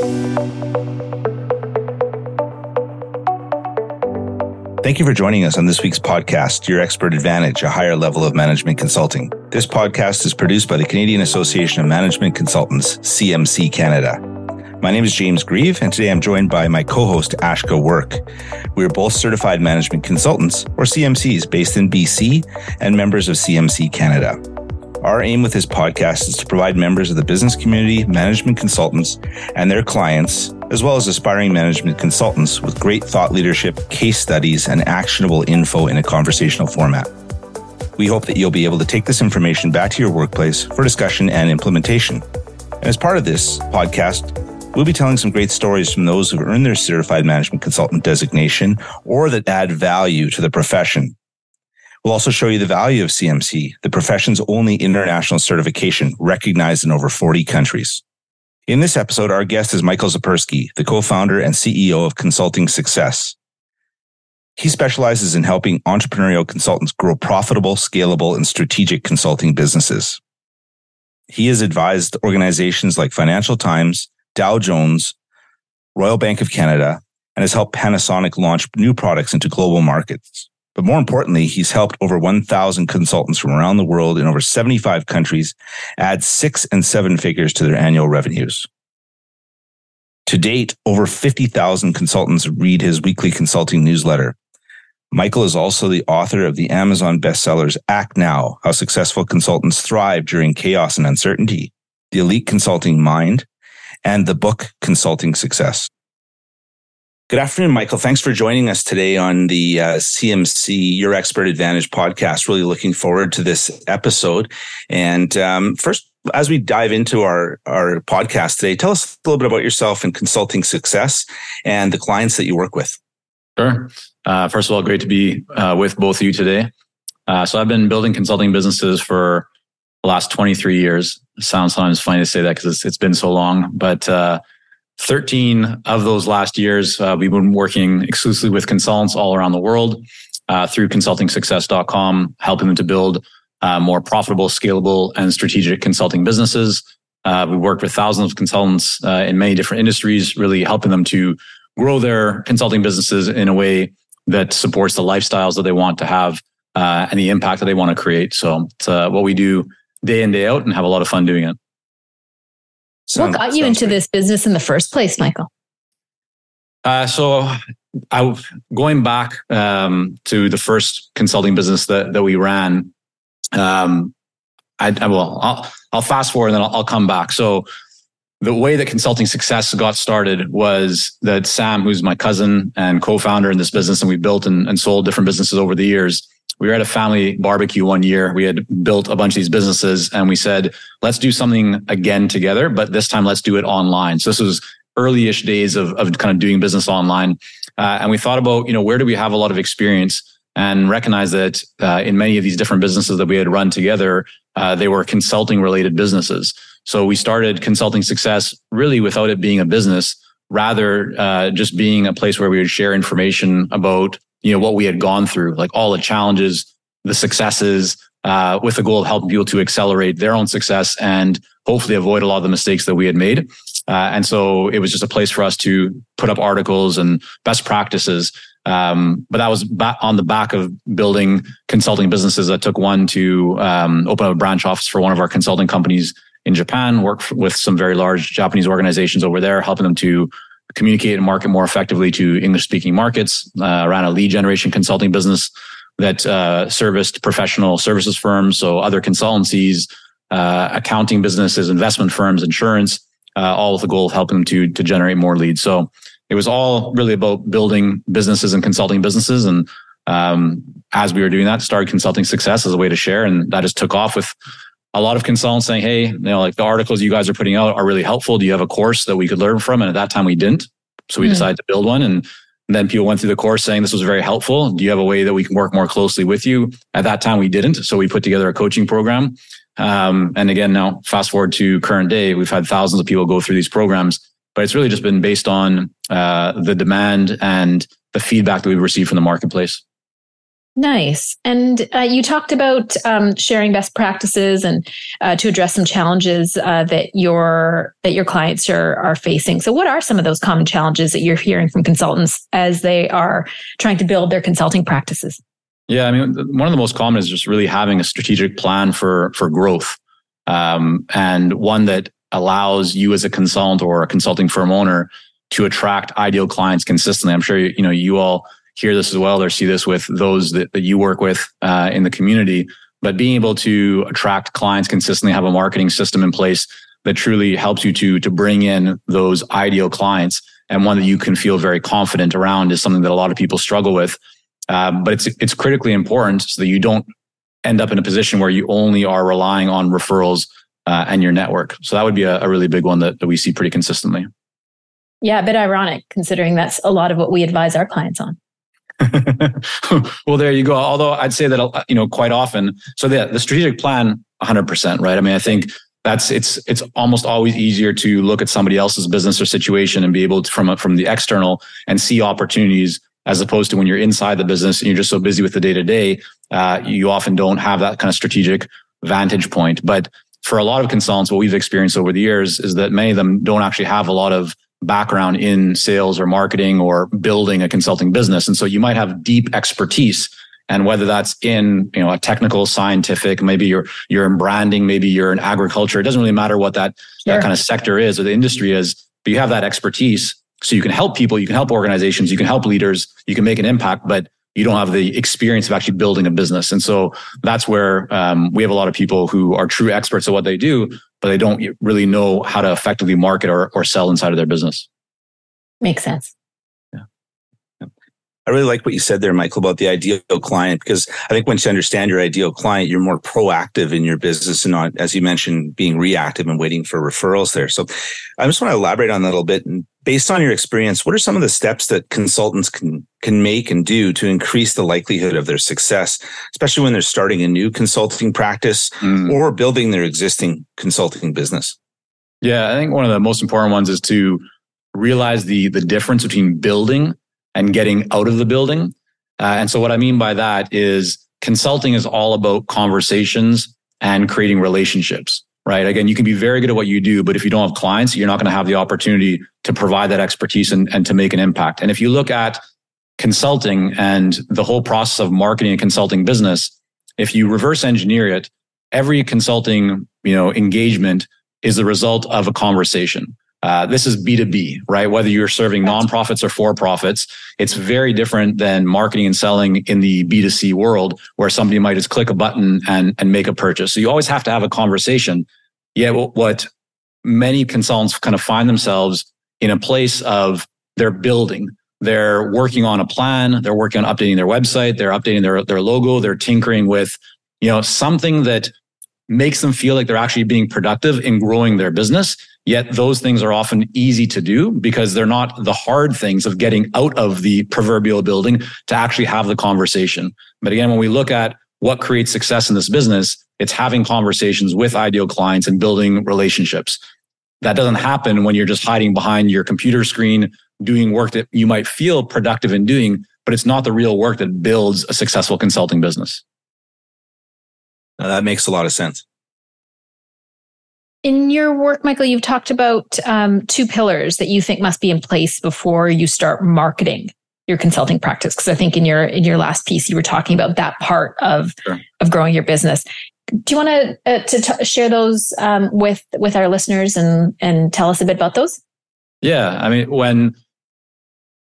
Thank you for joining us on this week's podcast, Your Expert Advantage, a higher level of management consulting. This podcast is produced by the Canadian Association of Management Consultants, CMC Canada. My name is James Grieve, and today I'm joined by my co host, Ashka Wirk. We are both certified management consultants, or CMCs, based in BC and members of CMC Canada. Our aim with this podcast is to provide members of the business community, management consultants, and their clients, as well as aspiring management consultants, with great thought leadership, case studies, and actionable info in a conversational format. We hope that you'll be able to take this information back to your workplace for discussion and implementation. And as part of this podcast, we'll be telling some great stories from those who've earned their certified management consultant designation or that add value to the profession We'll also show you the value of CMC, the profession's only international certification recognized in over 40 countries. In this episode, our guest is Michael Zipursky, the co-founder and CEO of Consulting Success. He specializes in helping entrepreneurial consultants grow profitable, scalable, and strategic consulting businesses. He has advised organizations like Financial Times, Dow Jones, Royal Bank of Canada, and has helped Panasonic launch new products into global markets. But more importantly, he's helped over 1,000 consultants from around the world in over 75 countries add six and seven figures to their annual revenues. To date, over 50,000 consultants read his weekly consulting newsletter. Michael is also the author of the Amazon bestsellers Act Now, How Successful Consultants Thrive During Chaos and Uncertainty, The Elite Consulting Mind, and the book Consulting Success. Good afternoon, Michael. Thanks for joining us today on the uh, CMC Your Expert Advantage podcast. Really looking forward to this episode. And um, first, as we dive into our, our podcast today, tell us a little bit about yourself and consulting success and the clients that you work with. Sure. Uh, first of all, great to be uh, with both of you today. Uh, so I've been building consulting businesses for the last 23 years. Sounds sometimes funny to say that because it's, it's been so long, but uh, 13 of those last years, uh, we've been working exclusively with consultants all around the world uh, through consultingsuccess.com, helping them to build uh, more profitable, scalable, and strategic consulting businesses. Uh, we worked with thousands of consultants uh, in many different industries, really helping them to grow their consulting businesses in a way that supports the lifestyles that they want to have uh, and the impact that they want to create. So it's what we do day in, day out, and have a lot of fun doing it. Sounds, what got you into great. this business in the first place, Michael? Uh, so, I going back um, to the first consulting business that that we ran. Um, I, I will. I'll, I'll fast forward and then I'll, I'll come back. So, the way that consulting success got started was that Sam, who's my cousin and co-founder in this business, and we built and, and sold different businesses over the years we were at a family barbecue one year. We had built a bunch of these businesses and we said, let's do something again together, but this time let's do it online. So this was early-ish days of, of kind of doing business online. Uh, and we thought about, you know, where do we have a lot of experience and recognize that uh, in many of these different businesses that we had run together, uh, they were consulting related businesses. So we started consulting success really without it being a business, rather uh, just being a place where we would share information about you know, what we had gone through, like all the challenges, the successes, uh, with the goal of helping people to accelerate their own success and hopefully avoid a lot of the mistakes that we had made. Uh, and so it was just a place for us to put up articles and best practices. Um, but that was on the back of building consulting businesses that took one to um, open up a branch office for one of our consulting companies in Japan, work with some very large Japanese organizations over there, helping them to communicate and market more effectively to English speaking markets, uh, ran a lead generation consulting business that uh, serviced professional services firms, so other consultancies, uh, accounting businesses, investment firms, insurance, uh, all with the goal of helping them to, to generate more leads. So it was all really about building businesses and consulting businesses. And um, as we were doing that, started consulting success as a way to share. And that just took off with a lot of consultants saying, Hey, you know, like the articles you guys are putting out are really helpful. Do you have a course that we could learn from? And at that time we didn't. So we mm-hmm. decided to build one. And, and then people went through the course saying this was very helpful. Do you have a way that we can work more closely with you? At that time we didn't. So we put together a coaching program. Um, and again, now fast forward to current day, we've had thousands of people go through these programs, but it's really just been based on uh, the demand and the feedback that we've received from the marketplace. Nice. And uh, you talked about um, sharing best practices and uh, to address some challenges uh, that your that your clients are are facing. So, what are some of those common challenges that you're hearing from consultants as they are trying to build their consulting practices? Yeah, I mean, one of the most common is just really having a strategic plan for for growth, um, and one that allows you as a consultant or a consulting firm owner to attract ideal clients consistently. I'm sure you, you know you all hear this as well or see this with those that, that you work with uh, in the community. But being able to attract clients consistently, have a marketing system in place that truly helps you to to bring in those ideal clients and one that you can feel very confident around is something that a lot of people struggle with. Um, but it's it's critically important so that you don't end up in a position where you only are relying on referrals uh, and your network. So that would be a, a really big one that, that we see pretty consistently. Yeah, a bit ironic considering that's a lot of what we advise our clients on. well, there you go. Although I'd say that you know quite often. So the the strategic plan, 100 percent, right? I mean, I think that's it's it's almost always easier to look at somebody else's business or situation and be able to from from the external and see opportunities as opposed to when you're inside the business and you're just so busy with the day to day, you often don't have that kind of strategic vantage point. But for a lot of consultants, what we've experienced over the years is that many of them don't actually have a lot of background in sales or marketing or building a consulting business. And so you might have deep expertise. And whether that's in, you know, a technical, scientific, maybe you're you're in branding, maybe you're in agriculture. It doesn't really matter what that, sure. that kind of sector is or the industry is, but you have that expertise. So you can help people, you can help organizations, you can help leaders, you can make an impact, but you don't have the experience of actually building a business. And so that's where um, we have a lot of people who are true experts at what they do, but they don't really know how to effectively market or, or sell inside of their business. Makes sense. Yeah. I really like what you said there, Michael, about the ideal client, because I think once you understand your ideal client, you're more proactive in your business and not, as you mentioned, being reactive and waiting for referrals there. So I just want to elaborate on that a little bit. And based on your experience, what are some of the steps that consultants can, can make and do to increase the likelihood of their success, especially when they're starting a new consulting practice mm. or building their existing consulting business? Yeah, I think one of the most important ones is to realize the, the difference between building and getting out of the building. Uh, and so what I mean by that is consulting is all about conversations and creating relationships, right? Again, you can be very good at what you do, but if you don't have clients, you're not going to have the opportunity to provide that expertise and, and to make an impact. And if you look at consulting and the whole process of marketing and consulting business, if you reverse engineer it, every consulting, you know, engagement is the result of a conversation. Uh, this is B2B, right? Whether you're serving nonprofits or for profits, it's very different than marketing and selling in the B2C world where somebody might just click a button and, and make a purchase. So you always have to have a conversation. Yet what many consultants kind of find themselves in a place of they're building, they're working on a plan, they're working on updating their website, they're updating their, their logo, they're tinkering with, you know, something that makes them feel like they're actually being productive in growing their business. Yet those things are often easy to do because they're not the hard things of getting out of the proverbial building to actually have the conversation. But again, when we look at what creates success in this business, it's having conversations with ideal clients and building relationships. That doesn't happen when you're just hiding behind your computer screen, doing work that you might feel productive in doing, but it's not the real work that builds a successful consulting business. Now, that makes a lot of sense. In your work, Michael, you've talked about um, two pillars that you think must be in place before you start marketing your consulting practice. Because I think in your in your last piece, you were talking about that part of sure. of growing your business. Do you want to uh, to t- share those um, with with our listeners and and tell us a bit about those? Yeah, I mean, when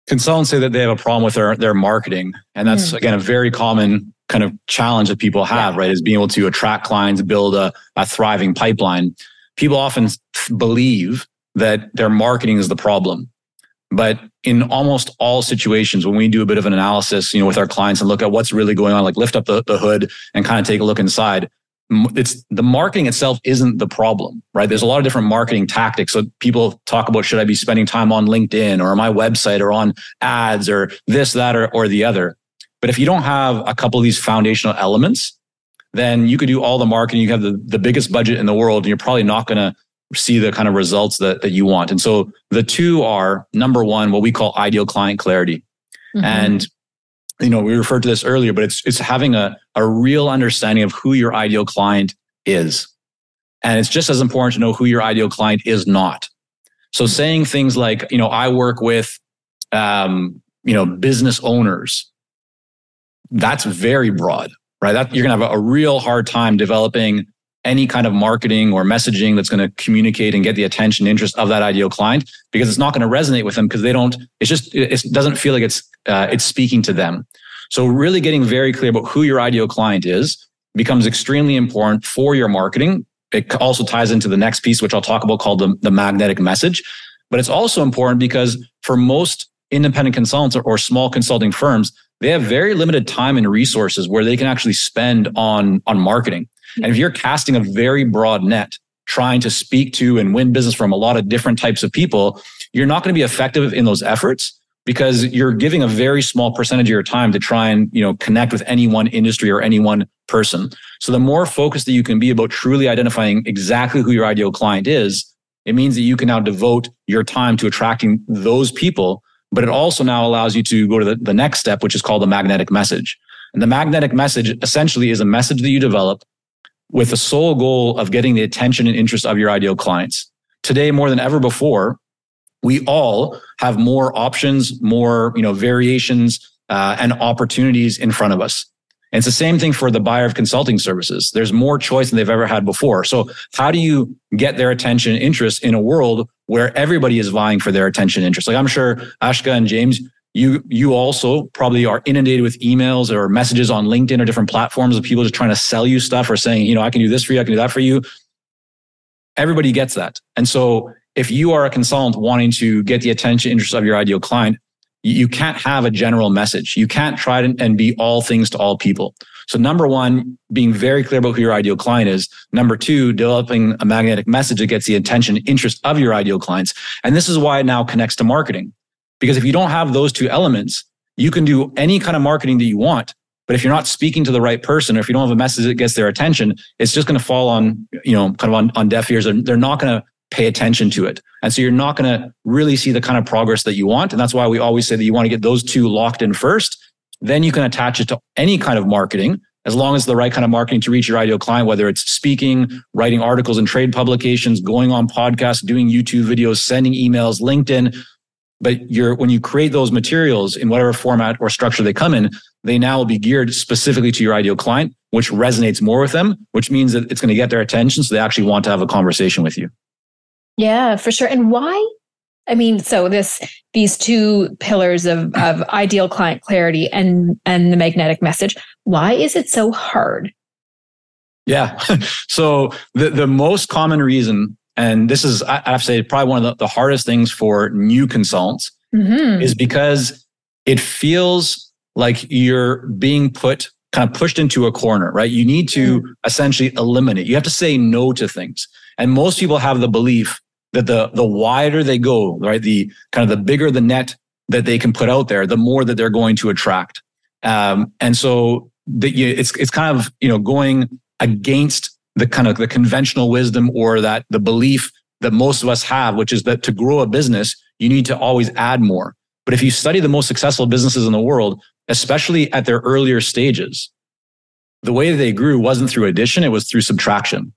consultants say that they have a problem with their their marketing, and that's mm. again a very common kind of challenge that people have, yeah. right? Is being able to attract clients, build a, a thriving pipeline people often believe that their marketing is the problem. But in almost all situations, when we do a bit of an analysis, you know, with our clients and look at what's really going on, like lift up the, the hood and kind of take a look inside, it's the marketing itself isn't the problem, right? There's a lot of different marketing tactics. So people talk about should I be spending time on LinkedIn or my website or on ads or this, that, or, or the other. But if you don't have a couple of these foundational elements, then you could do all the marketing. You have the, the biggest budget in the world, and you're probably not going to see the kind of results that, that you want. And so the two are number one, what we call ideal client clarity. Mm-hmm. And you know, we referred to this earlier, but it's it's having a, a real understanding of who your ideal client is. And it's just as important to know who your ideal client is not. So saying things like, you know, I work with um, you know, business owners, that's very broad, right? That you're gonna have a, a real hard time developing any kind of marketing or messaging that's going to communicate and get the attention interest of that ideal client because it's not going to resonate with them because they don't it's just it doesn't feel like it's uh, it's speaking to them. So really getting very clear about who your ideal client is becomes extremely important for your marketing. It also ties into the next piece which i'll talk about called the, the magnetic message. But it's also important because for most independent consultants or, or small consulting firms they have very limited time and resources where they can actually spend on on marketing and if you're casting a very broad net, trying to speak to and win business from a lot of different types of people, you're not going to be effective in those efforts because you're giving a very small percentage of your time to try and, you know, connect with any one industry or any one person. So the more focused that you can be about truly identifying exactly who your ideal client is, it means that you can now devote your time to attracting those people. But it also now allows you to go to the, the next step, which is called the magnetic message. And the magnetic message essentially is a message that you develop with the sole goal of getting the attention and interest of your ideal clients. Today, more than ever before, we all have more options, more you know variations, uh, and opportunities in front of us. And it's the same thing for the buyer of consulting services. There's more choice than they've ever had before. So how do you get their attention and interest in a world where everybody is vying for their attention interest? Like I'm sure Ashka and James, you you also probably are inundated with emails or messages on LinkedIn or different platforms of people just trying to sell you stuff or saying, you know, I can do this for you, I can do that for you. Everybody gets that. And so if you are a consultant wanting to get the attention interest of your ideal client, you can't have a general message. You can't try to, and be all things to all people. So number one, being very clear about who your ideal client is. Number two, developing a magnetic message that gets the attention interest of your ideal clients. And this is why it now connects to marketing. Because if you don't have those two elements, you can do any kind of marketing that you want. But if you're not speaking to the right person, or if you don't have a message that gets their attention, it's just going to fall on, you know, kind of on, on deaf ears. And they're not going to pay attention to it. And so you're not going to really see the kind of progress that you want. And that's why we always say that you want to get those two locked in first. Then you can attach it to any kind of marketing as long as the right kind of marketing to reach your ideal client, whether it's speaking, writing articles in trade publications, going on podcasts, doing YouTube videos, sending emails, LinkedIn, but you're when you create those materials in whatever format or structure they come in they now will be geared specifically to your ideal client which resonates more with them which means that it's going to get their attention so they actually want to have a conversation with you. Yeah for sure. And why i mean so this these two pillars of of ideal client clarity and and the magnetic message why is it so hard yeah so the the most common reason and this is I have to say probably one of the, the hardest things for new consultants mm-hmm. is because it feels like you're being put kind of pushed into a corner, right? You need to mm. essentially eliminate. You have to say no to things. And most people have the belief that the the wider they go, right, the kind of the bigger the net that they can put out there, the more that they're going to attract. Um, and so that it's it's kind of you know going against the kind of the conventional wisdom or that the belief that most of us have, which is that to grow a business, you need to always add more. But if you study the most successful businesses in the world, especially at their earlier stages, the way they grew wasn't through addition, it was through subtraction.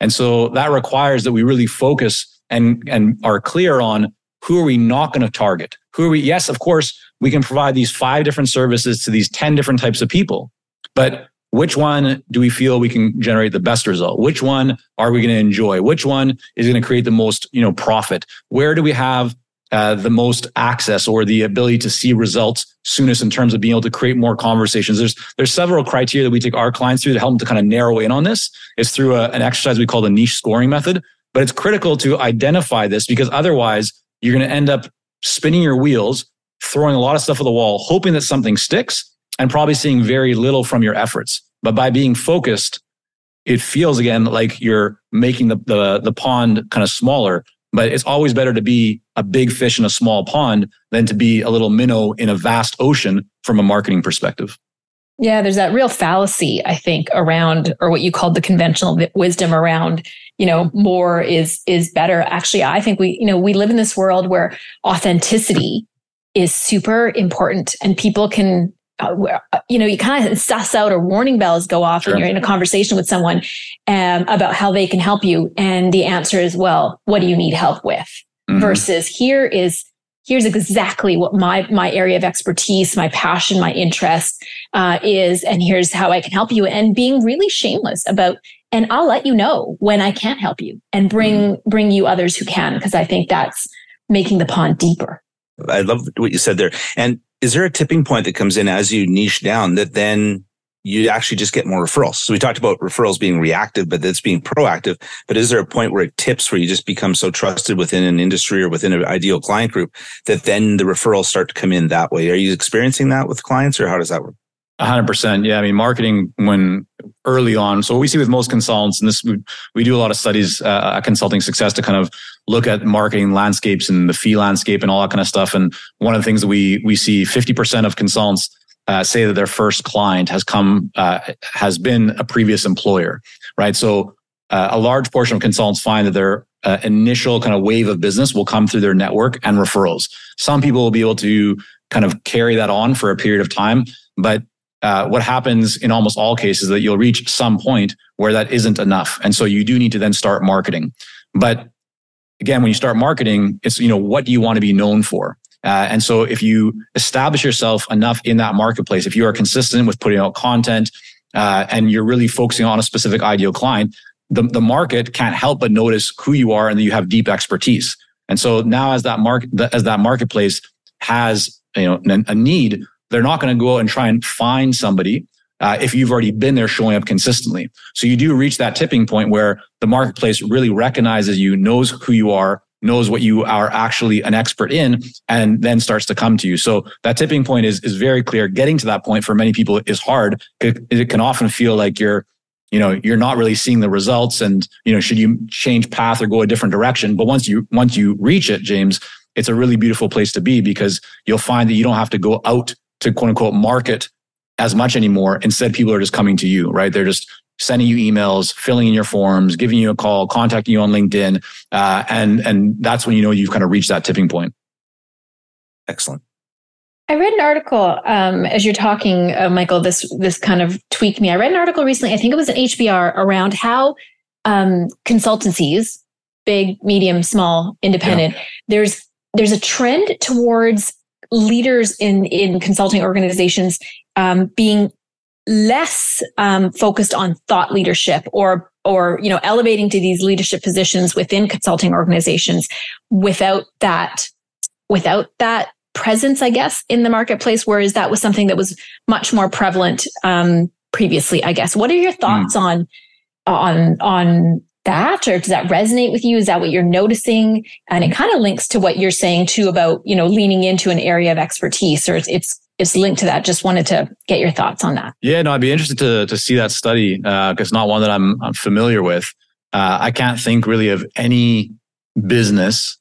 And so that requires that we really focus and, and are clear on who are we not going to target? Who are we? Yes, of course, we can provide these five different services to these 10 different types of people, but which one do we feel we can generate the best result? Which one are we going to enjoy? Which one is going to create the most, you know, profit? Where do we have uh, the most access or the ability to see results soonest in terms of being able to create more conversations. There's there's several criteria that we take our clients through to help them to kind of narrow in on this. It's through a, an exercise we call the niche scoring method, but it's critical to identify this because otherwise you're going to end up spinning your wheels, throwing a lot of stuff at the wall, hoping that something sticks, and probably seeing very little from your efforts. But by being focused, it feels again like you're making the, the, the pond kind of smaller. But it's always better to be a big fish in a small pond than to be a little minnow in a vast ocean from a marketing perspective. Yeah, there's that real fallacy, I think, around or what you called the conventional wisdom around, you know, more is is better. Actually, I think we, you know, we live in this world where authenticity is super important and people can uh, uh, you know, you kind of suss out or warning bells go off sure. when you're in a conversation with someone um, about how they can help you. And the answer is, well, what do you need help with? Mm-hmm. Versus here is, here's exactly what my, my area of expertise, my passion, my interest uh, is. And here's how I can help you. And being really shameless about, and I'll let you know when I can't help you and bring, mm-hmm. bring you others who can. Cause I think that's making the pond deeper. I love what you said there. And is there a tipping point that comes in as you niche down that then you actually just get more referrals? So we talked about referrals being reactive, but that's being proactive. But is there a point where it tips where you just become so trusted within an industry or within an ideal client group that then the referrals start to come in that way? Are you experiencing that with clients or how does that work? hundred percent. Yeah. I mean, marketing when early on. So what we see with most consultants, and this, we, we do a lot of studies uh, at Consulting Success to kind of look at marketing landscapes and the fee landscape and all that kind of stuff. And one of the things that we, we see 50% of consultants uh, say that their first client has come, uh, has been a previous employer, right? So uh, a large portion of consultants find that their uh, initial kind of wave of business will come through their network and referrals. Some people will be able to kind of carry that on for a period of time, but uh, what happens in almost all cases is that you'll reach some point where that isn't enough. And so you do need to then start marketing. But again, when you start marketing, it's, you know, what do you want to be known for? Uh, and so if you establish yourself enough in that marketplace, if you are consistent with putting out content uh, and you're really focusing on a specific ideal client, the, the market can't help but notice who you are and that you have deep expertise. And so now as that market, as that marketplace has, you know, a need they're not going to go out and try and find somebody uh, if you've already been there showing up consistently. So you do reach that tipping point where the marketplace really recognizes you, knows who you are, knows what you are actually an expert in, and then starts to come to you. So that tipping point is, is very clear. Getting to that point for many people is hard. It, it can often feel like you're, you know, you're not really seeing the results and, you know, should you change path or go a different direction? But once you, once you reach it, James, it's a really beautiful place to be because you'll find that you don't have to go out to quote unquote market as much anymore. Instead, people are just coming to you, right? They're just sending you emails, filling in your forms, giving you a call, contacting you on LinkedIn, uh, and and that's when you know you've kind of reached that tipping point. Excellent. I read an article um, as you're talking, uh, Michael. This this kind of tweaked me. I read an article recently. I think it was an HBR around how um, consultancies, big, medium, small, independent. Yeah. There's there's a trend towards leaders in in consulting organizations um, being less um, focused on thought leadership or or you know elevating to these leadership positions within consulting organizations without that without that presence i guess in the marketplace whereas that was something that was much more prevalent um, previously i guess. What are your thoughts mm. on on on that? Or does that resonate with you? Is that what you're noticing? And it kind of links to what you're saying too about you know leaning into an area of expertise or it's it's, it's linked to that just wanted to get your thoughts on that yeah no i'd be interested to to see that study because uh, it's not one that i'm, I'm familiar with uh, i can't think really of any business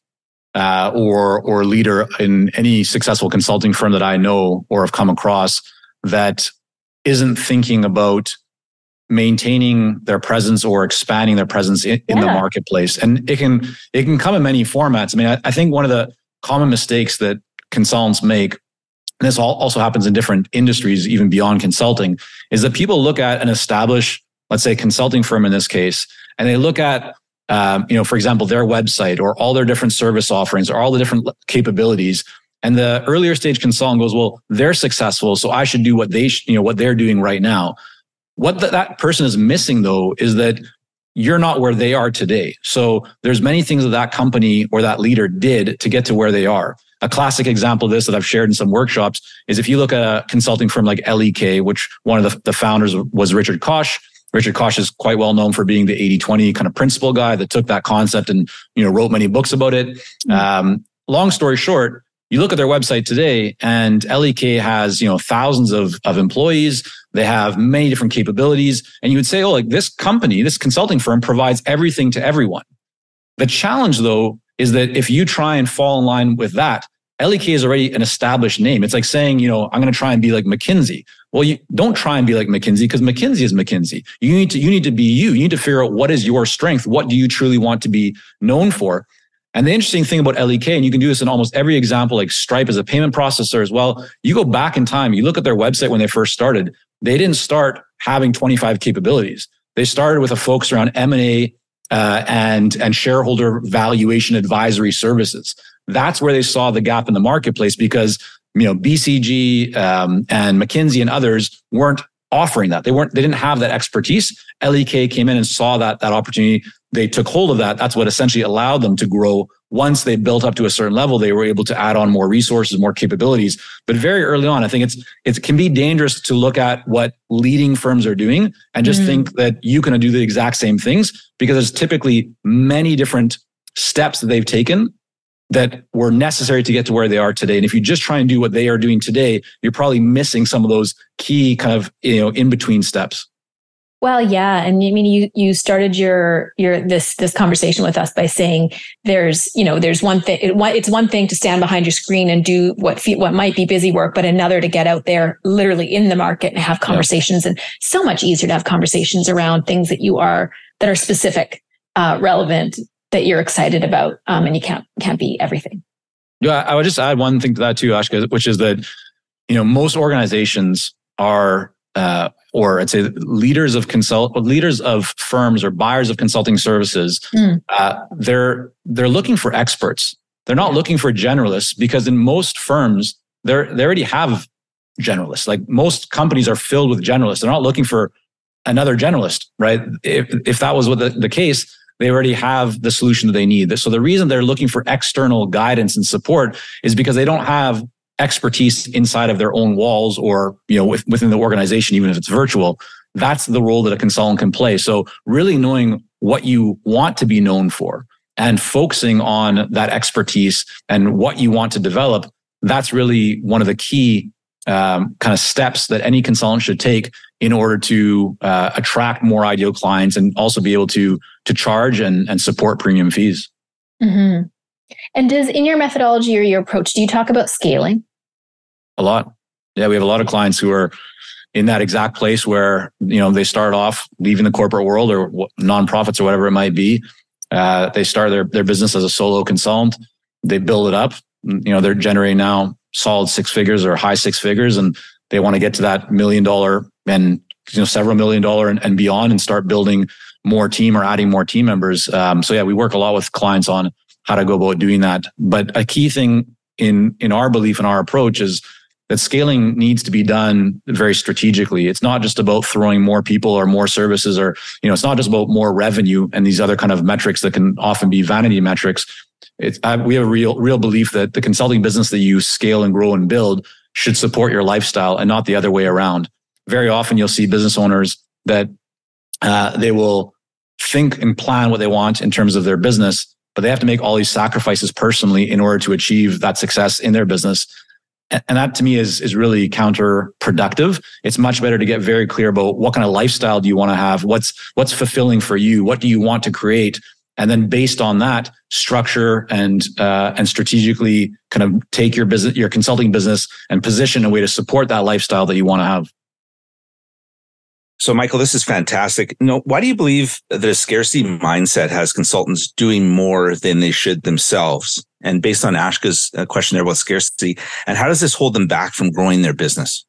uh, or or leader in any successful consulting firm that i know or have come across that isn't thinking about maintaining their presence or expanding their presence in, in the marketplace. And it can it can come in many formats. I mean, I, I think one of the common mistakes that consultants make, and this also happens in different industries, even beyond consulting, is that people look at an established, let's say, consulting firm in this case, and they look at um, you know, for example, their website or all their different service offerings or all the different capabilities. And the earlier stage consultant goes, well, they're successful, so I should do what they, sh- you know, what they're doing right now. What the, that person is missing though is that you're not where they are today. So there's many things that that company or that leader did to get to where they are. A classic example of this that I've shared in some workshops is if you look at a consulting firm like LEK, which one of the, the founders was Richard Koch. Richard Koch is quite well known for being the 80-20 kind of principle guy that took that concept and, you know, wrote many books about it. Mm-hmm. Um, long story short, you look at their website today and LEK has, you know, thousands of, of employees. They have many different capabilities. And you would say, oh, like this company, this consulting firm provides everything to everyone. The challenge though is that if you try and fall in line with that, LEK is already an established name. It's like saying, you know, I'm going to try and be like McKinsey. Well, you don't try and be like McKinsey because McKinsey is McKinsey. You need to, you need to be you. You need to figure out what is your strength. What do you truly want to be known for? And the interesting thing about LEK, and you can do this in almost every example, like Stripe as a payment processor as well. You go back in time, you look at their website when they first started, they didn't start having 25 capabilities. They started with a focus around M&A uh, and, and shareholder valuation advisory services. That's where they saw the gap in the marketplace because you know BCG um, and McKinsey and others weren't offering that. They weren't, they didn't have that expertise. LEK came in and saw that, that opportunity. They took hold of that. That's what essentially allowed them to grow. Once they built up to a certain level, they were able to add on more resources, more capabilities. But very early on, I think it's, it can be dangerous to look at what leading firms are doing and just mm. think that you can do the exact same things because there's typically many different steps that they've taken that were necessary to get to where they are today. And if you just try and do what they are doing today, you're probably missing some of those key kind of, you know, in between steps. Well, yeah, and I mean, you you started your your this this conversation with us by saying there's you know there's one thing it's one thing to stand behind your screen and do what what might be busy work, but another to get out there literally in the market and have conversations, yeah. and so much easier to have conversations around things that you are that are specific, uh, relevant, that you're excited about, um, and you can't can't be everything. Yeah, I would just add one thing to that too, Ashka, which is that you know most organizations are, uh, or I'd say leaders of consult, leaders of firms or buyers of consulting services. Mm. Uh, they're they're looking for experts. They're not looking for generalists because in most firms they're they already have generalists. Like most companies are filled with generalists. They're not looking for another generalist, right? If if that was what the, the case, they already have the solution that they need. So the reason they're looking for external guidance and support is because they don't have expertise inside of their own walls or, you know, within the organization, even if it's virtual. That's the role that a consultant can play. So really knowing what you want to be known for and focusing on that expertise and what you want to develop. That's really one of the key um, kind of steps that any consultant should take in order to uh, attract more ideal clients and also be able to to charge and, and support premium fees. Mm-hmm. And does in your methodology or your approach, do you talk about scaling? A lot. Yeah, we have a lot of clients who are in that exact place where you know they start off leaving the corporate world or nonprofits or whatever it might be. Uh, they start their their business as a solo consultant. They build it up. You know, they're generating now solid six figures or high six figures, and they want to get to that million dollar and you know several million dollar and, and beyond, and start building more team or adding more team members. Um, so yeah, we work a lot with clients on how to go about doing that. But a key thing in in our belief and our approach is that scaling needs to be done very strategically. It's not just about throwing more people or more services or, you know, it's not just about more revenue and these other kind of metrics that can often be vanity metrics. It's, I, we have a real, real belief that the consulting business that you scale and grow and build should support your lifestyle and not the other way around. Very often you'll see business owners that uh, they will think and plan what they want in terms of their business, but they have to make all these sacrifices personally in order to achieve that success in their business. And that to me is, is really counterproductive. It's much better to get very clear about what kind of lifestyle do you want to have? What's, what's fulfilling for you? What do you want to create? And then based on that, structure and, uh, and strategically kind of take your business, your consulting business and position a way to support that lifestyle that you want to have. So, Michael, this is fantastic. You know, why do you believe the scarcity mindset has consultants doing more than they should themselves? And based on Ashka's uh, question there about scarcity, and how does this hold them back from growing their business?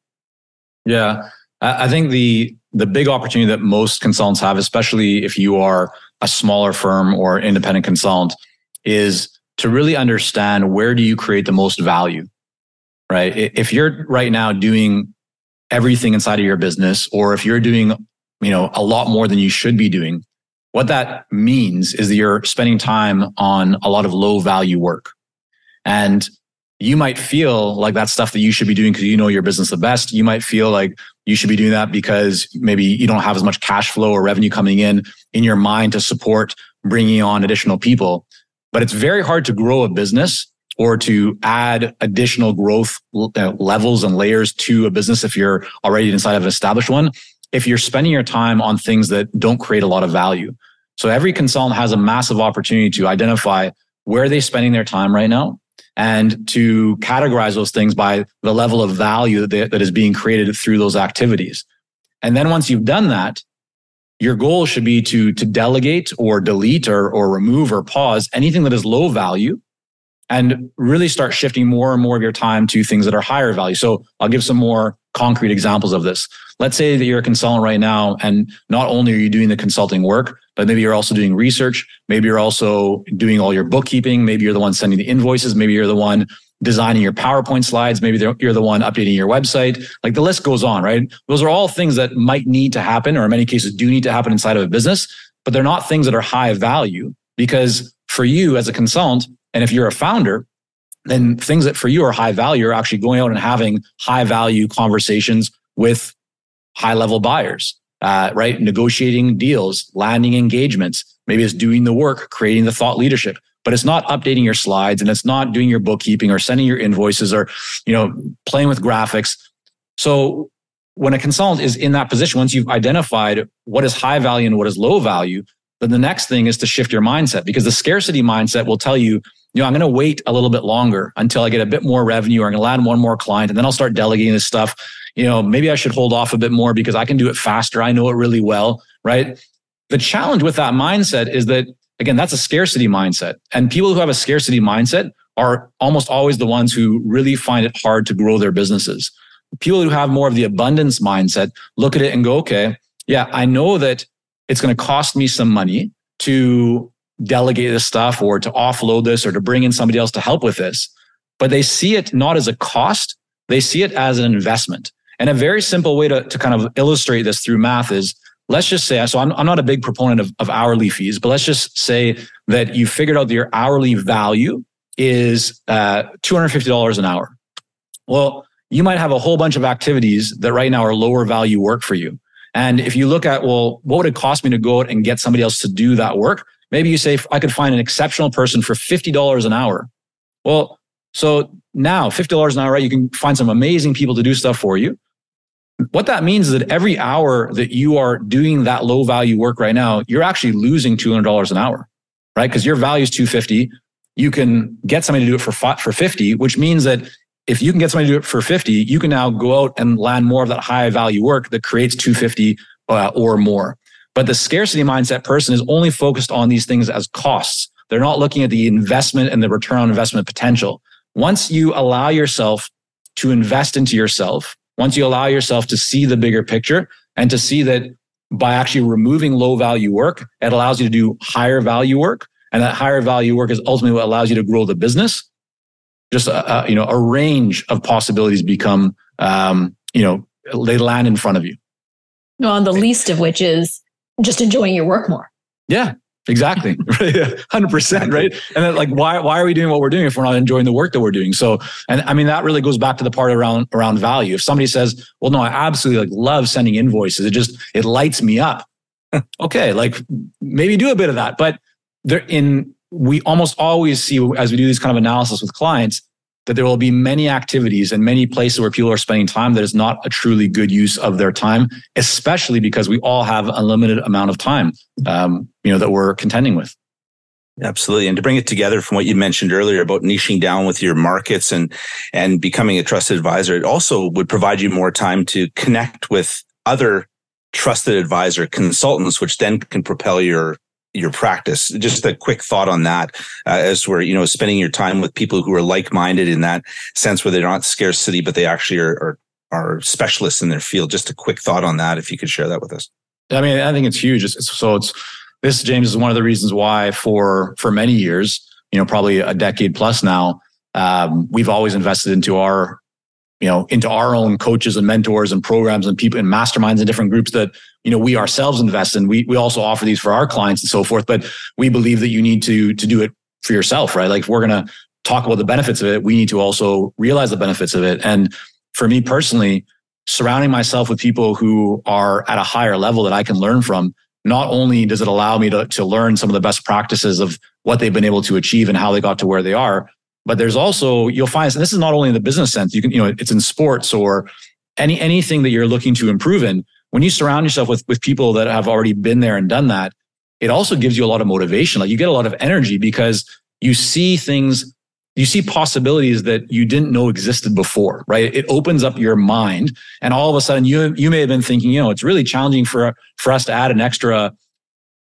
Yeah, I think the the big opportunity that most consultants have, especially if you are a smaller firm or independent consultant, is to really understand where do you create the most value, right? If you're right now doing everything inside of your business, or if you're doing, you know, a lot more than you should be doing, what that means is that you're spending time on a lot of low value work. And you might feel like that's stuff that you should be doing because you know your business the best. You might feel like you should be doing that because maybe you don't have as much cash flow or revenue coming in in your mind to support bringing on additional people. But it's very hard to grow a business or to add additional growth uh, levels and layers to a business if you're already inside of an established one, if you're spending your time on things that don't create a lot of value. So every consultant has a massive opportunity to identify where they're spending their time right now and to categorize those things by the level of value that, that is being created through those activities. And then once you've done that, your goal should be to to delegate or delete or or remove or pause anything that is low value and really start shifting more and more of your time to things that are higher value. So I'll give some more concrete examples of this. Let's say that you're a consultant right now, and not only are you doing the consulting work, but maybe you're also doing research. Maybe you're also doing all your bookkeeping. Maybe you're the one sending the invoices. Maybe you're the one designing your PowerPoint slides. Maybe you're the one updating your website. Like the list goes on, right? Those are all things that might need to happen, or in many cases do need to happen inside of a business, but they're not things that are high value because for you as a consultant, and if you're a founder, then things that for you are high value are actually going out and having high value conversations with high level buyers, uh, right? Negotiating deals, landing engagements. Maybe it's doing the work, creating the thought leadership, but it's not updating your slides and it's not doing your bookkeeping or sending your invoices or, you know, playing with graphics. So when a consultant is in that position, once you've identified what is high value and what is low value, then the next thing is to shift your mindset because the scarcity mindset will tell you you know, I'm going to wait a little bit longer until I get a bit more revenue or I'm going to land one more client and then I'll start delegating this stuff. You know, maybe I should hold off a bit more because I can do it faster. I know it really well, right? The challenge with that mindset is that, again, that's a scarcity mindset. And people who have a scarcity mindset are almost always the ones who really find it hard to grow their businesses. People who have more of the abundance mindset look at it and go, okay, yeah, I know that it's going to cost me some money to delegate this stuff or to offload this or to bring in somebody else to help with this. But they see it not as a cost, they see it as an investment. And a very simple way to, to kind of illustrate this through math is let's just say, so I'm, I'm not a big proponent of, of hourly fees, but let's just say that you figured out that your hourly value is uh, $250 an hour. Well, you might have a whole bunch of activities that right now are lower value work for you. And if you look at, well, what would it cost me to go out and get somebody else to do that work? Maybe you say, I could find an exceptional person for $50 an hour. Well, so now $50 an hour, right? You can find some amazing people to do stuff for you. What that means is that every hour that you are doing that low value work right now, you're actually losing $200 an hour, right? Because your value is 250. You can get somebody to do it for, for 50, which means that if you can get somebody to do it for 50, you can now go out and land more of that high value work that creates 250 uh, or more. But the scarcity mindset person is only focused on these things as costs. They're not looking at the investment and the return on investment potential. Once you allow yourself to invest into yourself, once you allow yourself to see the bigger picture and to see that by actually removing low value work, it allows you to do higher value work. And that higher value work is ultimately what allows you to grow the business. Just a, a you know, a range of possibilities become, um, you know, they land in front of you. Well, and the least of which is just enjoying your work more. Yeah, exactly. Hundred percent. Right. And then like, why, why are we doing what we're doing if we're not enjoying the work that we're doing? So, and I mean, that really goes back to the part around, around value. If somebody says, well, no, I absolutely like love sending invoices. It just, it lights me up. okay. Like maybe do a bit of that, but there in, we almost always see as we do these kind of analysis with clients, that there will be many activities and many places where people are spending time that is not a truly good use of their time, especially because we all have a limited amount of time, um, you know, that we're contending with. Absolutely. And to bring it together from what you mentioned earlier about niching down with your markets and, and becoming a trusted advisor, it also would provide you more time to connect with other trusted advisor consultants, which then can propel your your practice. Just a quick thought on that, uh, as we're you know spending your time with people who are like minded in that sense, where they're not scarcity, but they actually are, are are specialists in their field. Just a quick thought on that, if you could share that with us. I mean, I think it's huge. It's, so it's this, James, is one of the reasons why for for many years, you know, probably a decade plus now, um, we've always invested into our you know into our own coaches and mentors and programs and people and masterminds and different groups that you know we ourselves invest in. We we also offer these for our clients and so forth but we believe that you need to to do it for yourself right? Like if we're going to talk about the benefits of it we need to also realize the benefits of it. And for me personally surrounding myself with people who are at a higher level that I can learn from not only does it allow me to, to learn some of the best practices of what they've been able to achieve and how they got to where they are but there's also you'll find and this is not only in the business sense you can you know it's in sports or any anything that you're looking to improve in when you surround yourself with with people that have already been there and done that it also gives you a lot of motivation like you get a lot of energy because you see things you see possibilities that you didn't know existed before, right? It opens up your mind. And all of a sudden you, you may have been thinking, you know, it's really challenging for, for us to add an extra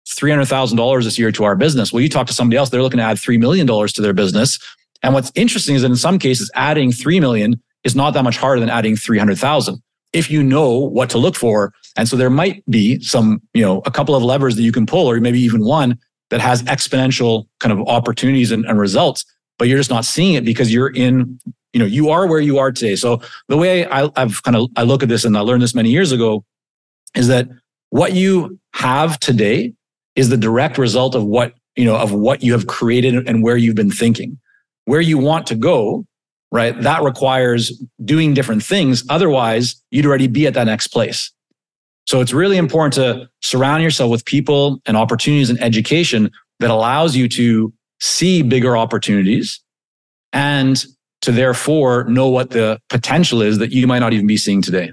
$300,000 this year to our business. Well, you talk to somebody else, they're looking to add $3 million to their business. And what's interesting is that in some cases, adding 3 million is not that much harder than adding 300,000 if you know what to look for. And so there might be some, you know, a couple of levers that you can pull, or maybe even one that has exponential kind of opportunities and, and results, but you're just not seeing it because you're in, you know, you are where you are today. So the way I, I've kind of, I look at this and I learned this many years ago is that what you have today is the direct result of what, you know, of what you have created and where you've been thinking. Where you want to go, right? That requires doing different things. Otherwise, you'd already be at that next place. So it's really important to surround yourself with people and opportunities and education that allows you to see bigger opportunities and to therefore know what the potential is that you might not even be seeing today.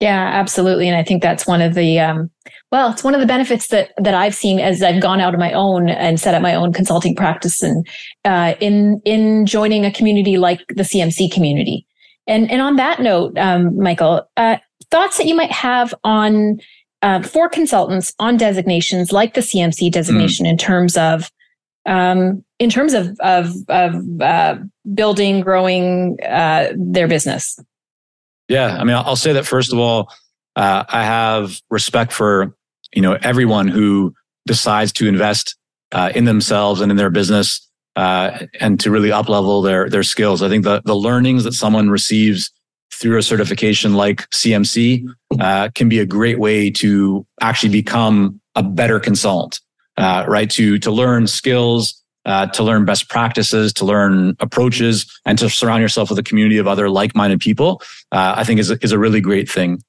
Yeah, absolutely. And I think that's one of the, um, well, it's one of the benefits that, that I've seen as I've gone out on my own and set up my own consulting practice and, uh, in, in joining a community like the CMC community. And, and on that note, um, Michael, uh, thoughts that you might have on, uh, for consultants on designations like the CMC designation mm. in terms of, um, in terms of, of, of, uh, building, growing, uh, their business. Yeah, I mean, I'll say that first of all, uh, I have respect for you know everyone who decides to invest uh, in themselves and in their business uh, and to really uplevel their their skills. I think the the learnings that someone receives through a certification like CMC uh, can be a great way to actually become a better consultant. Uh, right to to learn skills uh, to learn best practices, to learn approaches, and to surround yourself with a community of other like-minded people, uh, I think is a, is a really great thing.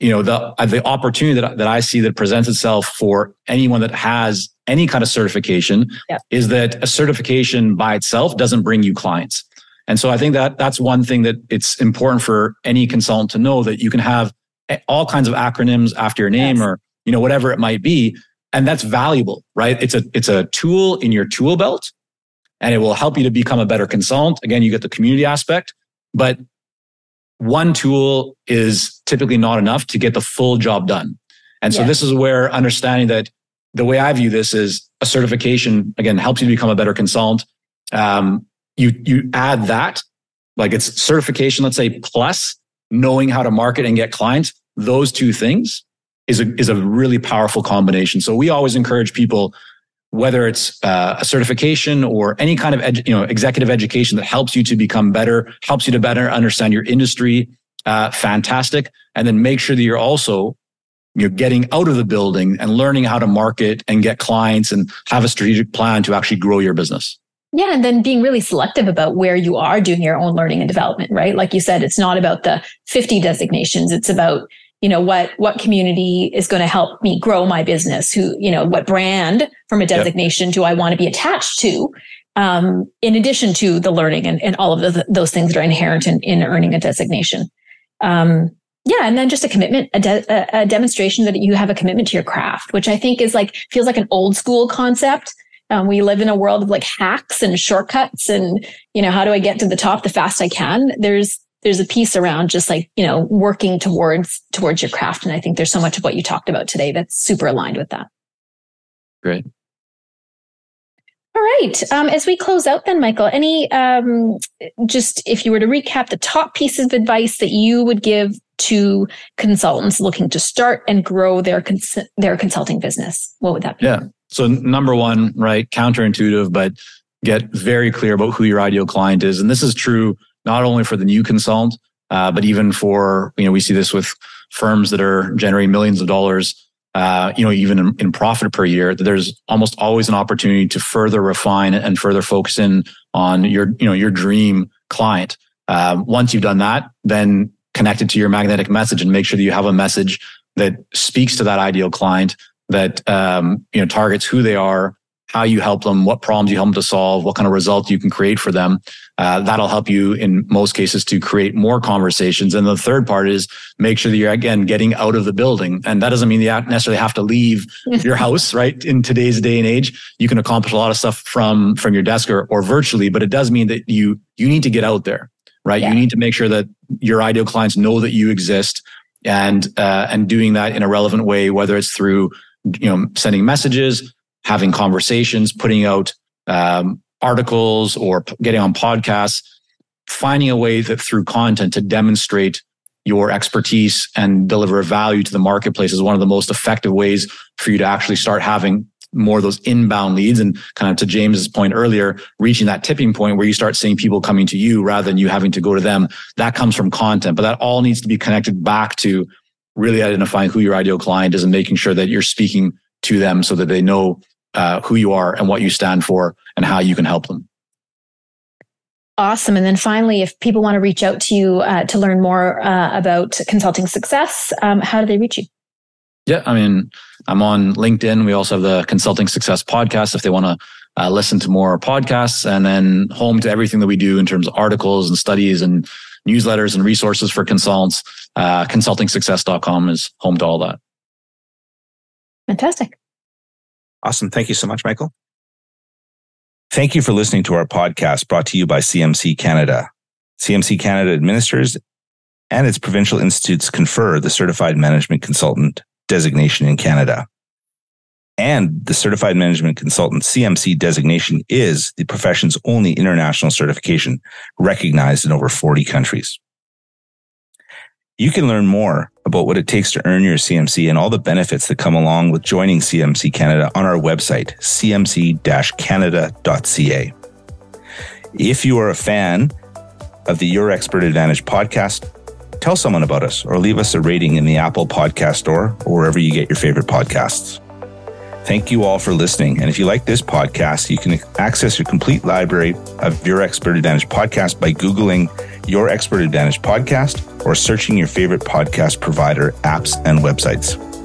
You know, the uh, the opportunity that that I see that presents itself for anyone that has any kind of certification yeah. is that a certification by itself doesn't bring you clients. And so I think that that's one thing that it's important for any consultant to know that you can have all kinds of acronyms after your name yes. or you know whatever it might be and that's valuable, right? It's a, it's a tool in your tool belt and it will help you to become a better consultant. Again, you get the community aspect, but one tool is typically not enough to get the full job done. And so yeah. this is where understanding that the way I view this is a certification, again, helps you to become a better consultant. Um, you, you add that, like it's certification, let's say plus knowing how to market and get clients, those two things is a, is a really powerful combination. So we always encourage people, whether it's uh, a certification or any kind of edu- you know executive education that helps you to become better, helps you to better understand your industry, uh, fantastic. And then make sure that you're also you're getting out of the building and learning how to market and get clients and have a strategic plan to actually grow your business. Yeah. And then being really selective about where you are doing your own learning and development, right? Like you said, it's not about the 50 designations. It's about you know what what community is going to help me grow my business who you know what brand from a designation yep. do i want to be attached to um, in addition to the learning and, and all of the, those things that are inherent in, in earning a designation. Um, yeah and then just a commitment a, de- a, demonstration that you have a commitment to your craft which i think is like feels like an old school concept. Um, we live in a world of like hacks and shortcuts and you know how do i get to the top the fast i can? There's there's a piece around just like, you know, working towards, towards your craft. And I think there's so much of what you talked about today that's super aligned with that. Great. All right. Um, as we close out, then, Michael, any um, just if you were to recap the top pieces of advice that you would give to consultants looking to start and grow their cons- their consulting business, what would that be? Yeah. So number one, right, counterintuitive, but get very clear about who your ideal client is, and this is true not only for the new consultant, uh, but even for, you know, we see this with firms that are generating millions of dollars, uh, you know, even in, in, profit per year, that there's almost always an opportunity to further refine and further focus in on your, you know, your dream client. Uh, once you've done that, then connect it to your magnetic message and make sure that you have a message that speaks to that ideal client that, um, you know, targets who they are, how you help them, what problems you help them to solve, what kind of result you can create for them. Uh, that'll help you in most cases to create more conversations. And the third part is make sure that you're again getting out of the building. And that doesn't mean you necessarily have to leave your house, right? In today's day and age, you can accomplish a lot of stuff from, from your desk or, or virtually, but it does mean that you, you need to get out there, right? Yeah. You need to make sure that your ideal clients know that you exist and, uh, and doing that in a relevant way, whether it's through, you know, sending messages, having conversations, putting out, um, articles or getting on podcasts, finding a way that through content to demonstrate your expertise and deliver value to the marketplace is one of the most effective ways for you to actually start having more of those inbound leads and kind of to James's point earlier, reaching that tipping point where you start seeing people coming to you rather than you having to go to them. That comes from content, but that all needs to be connected back to really identifying who your ideal client is and making sure that you're speaking to them so that they know uh, who you are and what you stand for and how you can help them. Awesome. And then finally, if people want to reach out to you uh, to learn more uh, about consulting success, um, how do they reach you? Yeah, I mean, I'm on LinkedIn. We also have the Consulting Success podcast if they want to uh, listen to more podcasts, and then home to everything that we do in terms of articles and studies and newsletters and resources for consultants. Uh, consultingsuccess.com is home to all that. Fantastic. Awesome. Thank you so much, Michael. Thank you for listening to our podcast brought to you by CMC Canada. CMC Canada administers and its provincial institutes confer the Certified Management Consultant designation in Canada. And the Certified Management Consultant CMC designation is the profession's only international certification recognized in over 40 countries. You can learn more about what it takes to earn your CMC and all the benefits that come along with joining CMC Canada on our website, cmc-canada.ca. If you are a fan of the Your Expert Advantage podcast, tell someone about us or leave us a rating in the Apple Podcast Store or wherever you get your favorite podcasts. Thank you all for listening. And if you like this podcast, you can access your complete library of Your Expert Advantage podcast by Googling Your Expert Advantage podcast or searching your favorite podcast provider, apps, and websites.